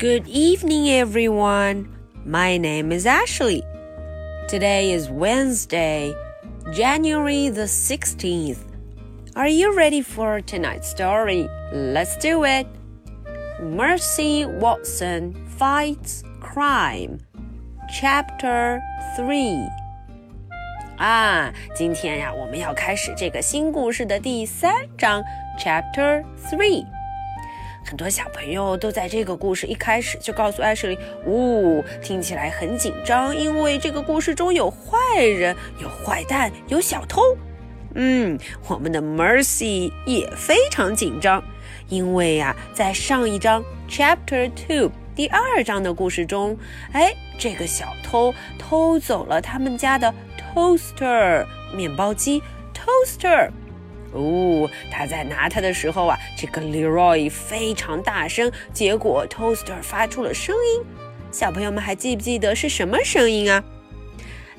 Good evening, everyone. My name is Ashley. Today is Wednesday, January the 16th. Are you ready for tonight's story? Let's do it. Mercy Watson Fights Crime, Chapter 3. 啊，今天呀，我们要开始这个新故事的第三章，Chapter Three。 很多小朋友都在这个故事一开始就告诉艾什莉：“呜，听起来很紧张，因为这个故事中有坏人、有坏蛋、有小偷。”嗯，我们的 Mercy 也非常紧张，因为呀，在上一章 Chapter Two 第二章的故事中，哎，这个小偷偷走了他们家的 toaster 面包机 toaster。哦，他在拿它的时候啊，这个 Leroy 非常大声，结果 Toaster 发出了声音。小朋友们还记不记得是什么声音啊？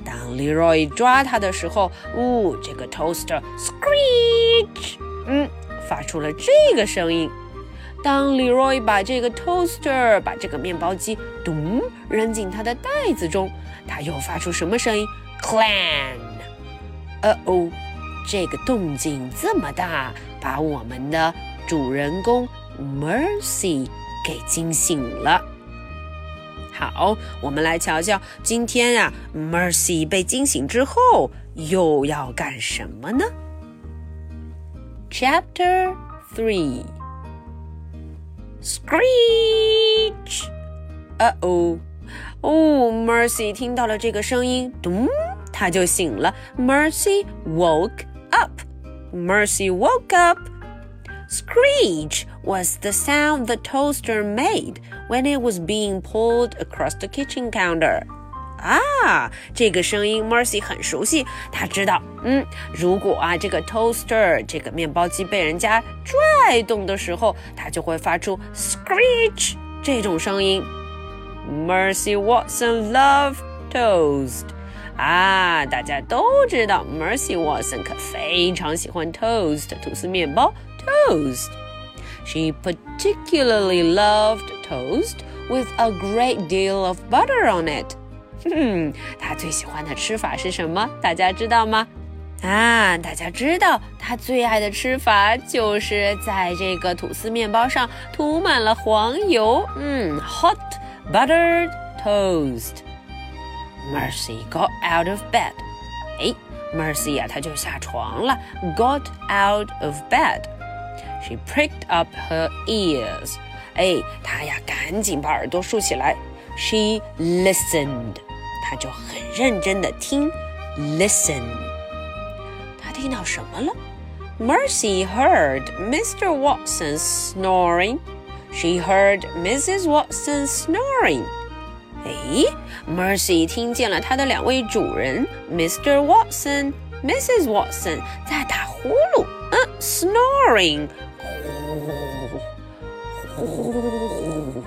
当 Leroy 抓它的时候，呜，这个 Toaster screech，嗯，发出了这个声音。当 Leroy 把这个 Toaster 把这个面包机咚扔进他的袋子中，他又发出什么声音？Clang，呃哦。这个动静这么大，把我们的主人公 Mercy 给惊醒了。好，我们来瞧瞧今天呀，Mercy 被惊醒之后又要干什么呢？Chapter Three Screech！呃哦，哦，Mercy 听到了这个声音，咚，他就醒了。Mercy woke up. Mercy woke up. Screech was the sound the toaster made when it was being pulled across the kitchen counter. 啊，这个声音 Mercy 很熟悉，她知道，嗯，如果啊这个 toaster 这个面包机被人家拽动的时候，它就会发出 screech 这种声音。Mercy Watson loved toast. 啊，大家都知道，Mercy Watson 可非常喜欢 toast 吐司面包 toast。She particularly loved toast with a great deal of butter on it。哼，她最喜欢的吃法是什么？大家知道吗？啊，大家知道她最爱的吃法就是在这个吐司面包上涂满了黄油。嗯，hot buttered toast。 Mercy got out of bed. 哎，Mercy 呀，她就下床了。Got out of bed. She pricked up her ears. 哎，她呀，赶紧把耳朵竖起来。She listened. 她就很认真的听。Listen. 她听到什么了？Mercy heard Mr. Watson snoring. She heard Mrs. Watson snoring. 哎，Mercy 听见了他的两位主人，Mr. Watson、Mrs. Watson 在打呼噜，嗯，snoring，呼呼呼，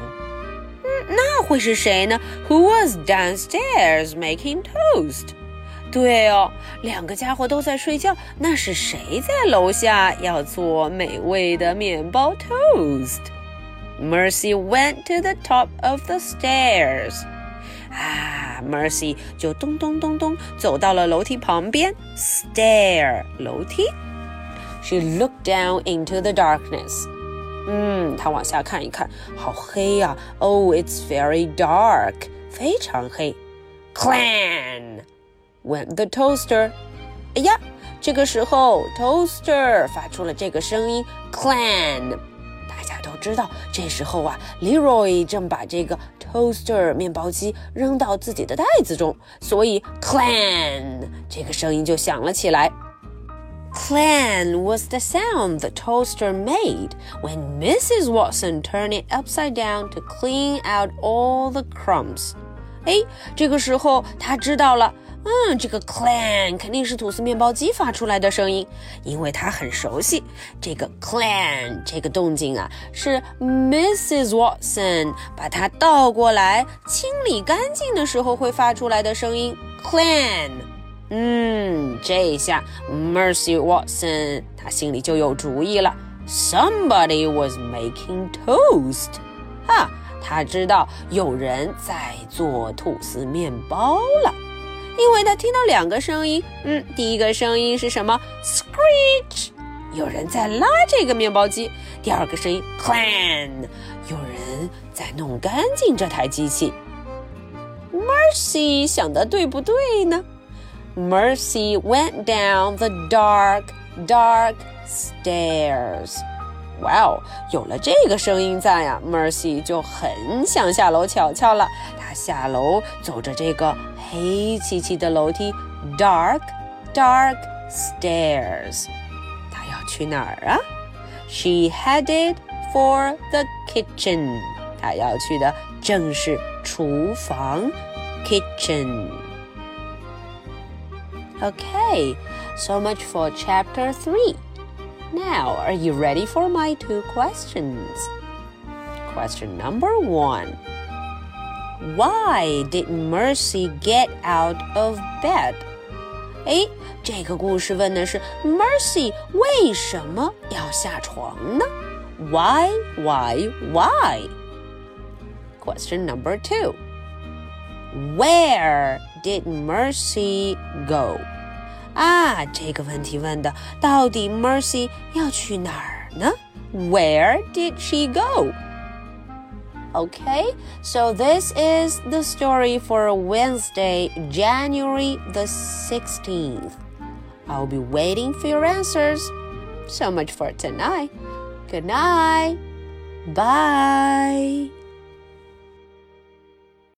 嗯，那会是谁呢？Who was downstairs making toast？对哦，两个家伙都在睡觉，那是谁在楼下要做美味的面包 toast？toast？Mercy went to the top of the stairs. 啊，Mercy 就咚咚咚咚走到了楼梯旁边，stair 楼梯。She looked down into the darkness. 嗯，她往下看一看，好黑呀、啊、！Oh, it's very dark，非常黑。Clang went the toaster. 哎呀，这个时候 toaster 发出了这个声音，clang。 都知道，这时候啊，Leroy 正把这个 toaster 面包机扔到自己的袋子中，所以 clang 这个声音就响了起来。Clang was the sound the toaster made when Mrs. Watson turned it upside down to clean out all the crumbs. 哎，这个时候他知道了。 嗯，这个 clan 肯定是吐司面包机发出来的声音，因为他很熟悉这个 clan 这个动静啊，是 Mrs. Watson 把它倒过来清理干净的时候会发出来的声音 clan。嗯，这一下 Mercy Watson 他心里就有主意了，Somebody was making toast 啊。他知道有人在做吐司面包了，因为他听到两个声音。嗯，第一个声音是什么？Screech，有人在拉这个面包机。第二个声音，Clan，有人在弄干净这台机器。Mercy 想的对不对呢？Mercy went down the dark, dark stairs. 哇哦，有了这个声音在呀，Mercy 就很想下楼瞧瞧了。她下楼，走着这个黑漆漆的楼梯，dark dark stairs。她要去哪儿啊？She headed for the kitchen。她要去的正是厨房，kitchen。Okay, so much for chapter three. Now, are you ready for my two questions? Question number one Why did Mercy get out of bed? 哎，这个故事问的是 Mercy 为什么要下床呢？Why, why, why? Question number two Where did Mercy go? 啊，这个问题问的到底 Mercy 要去哪儿呢？Where did she go? Okay, so this is the story for Wednesday, January the 16th. I'll be waiting for your answers. So much for tonight. Good night. Bye.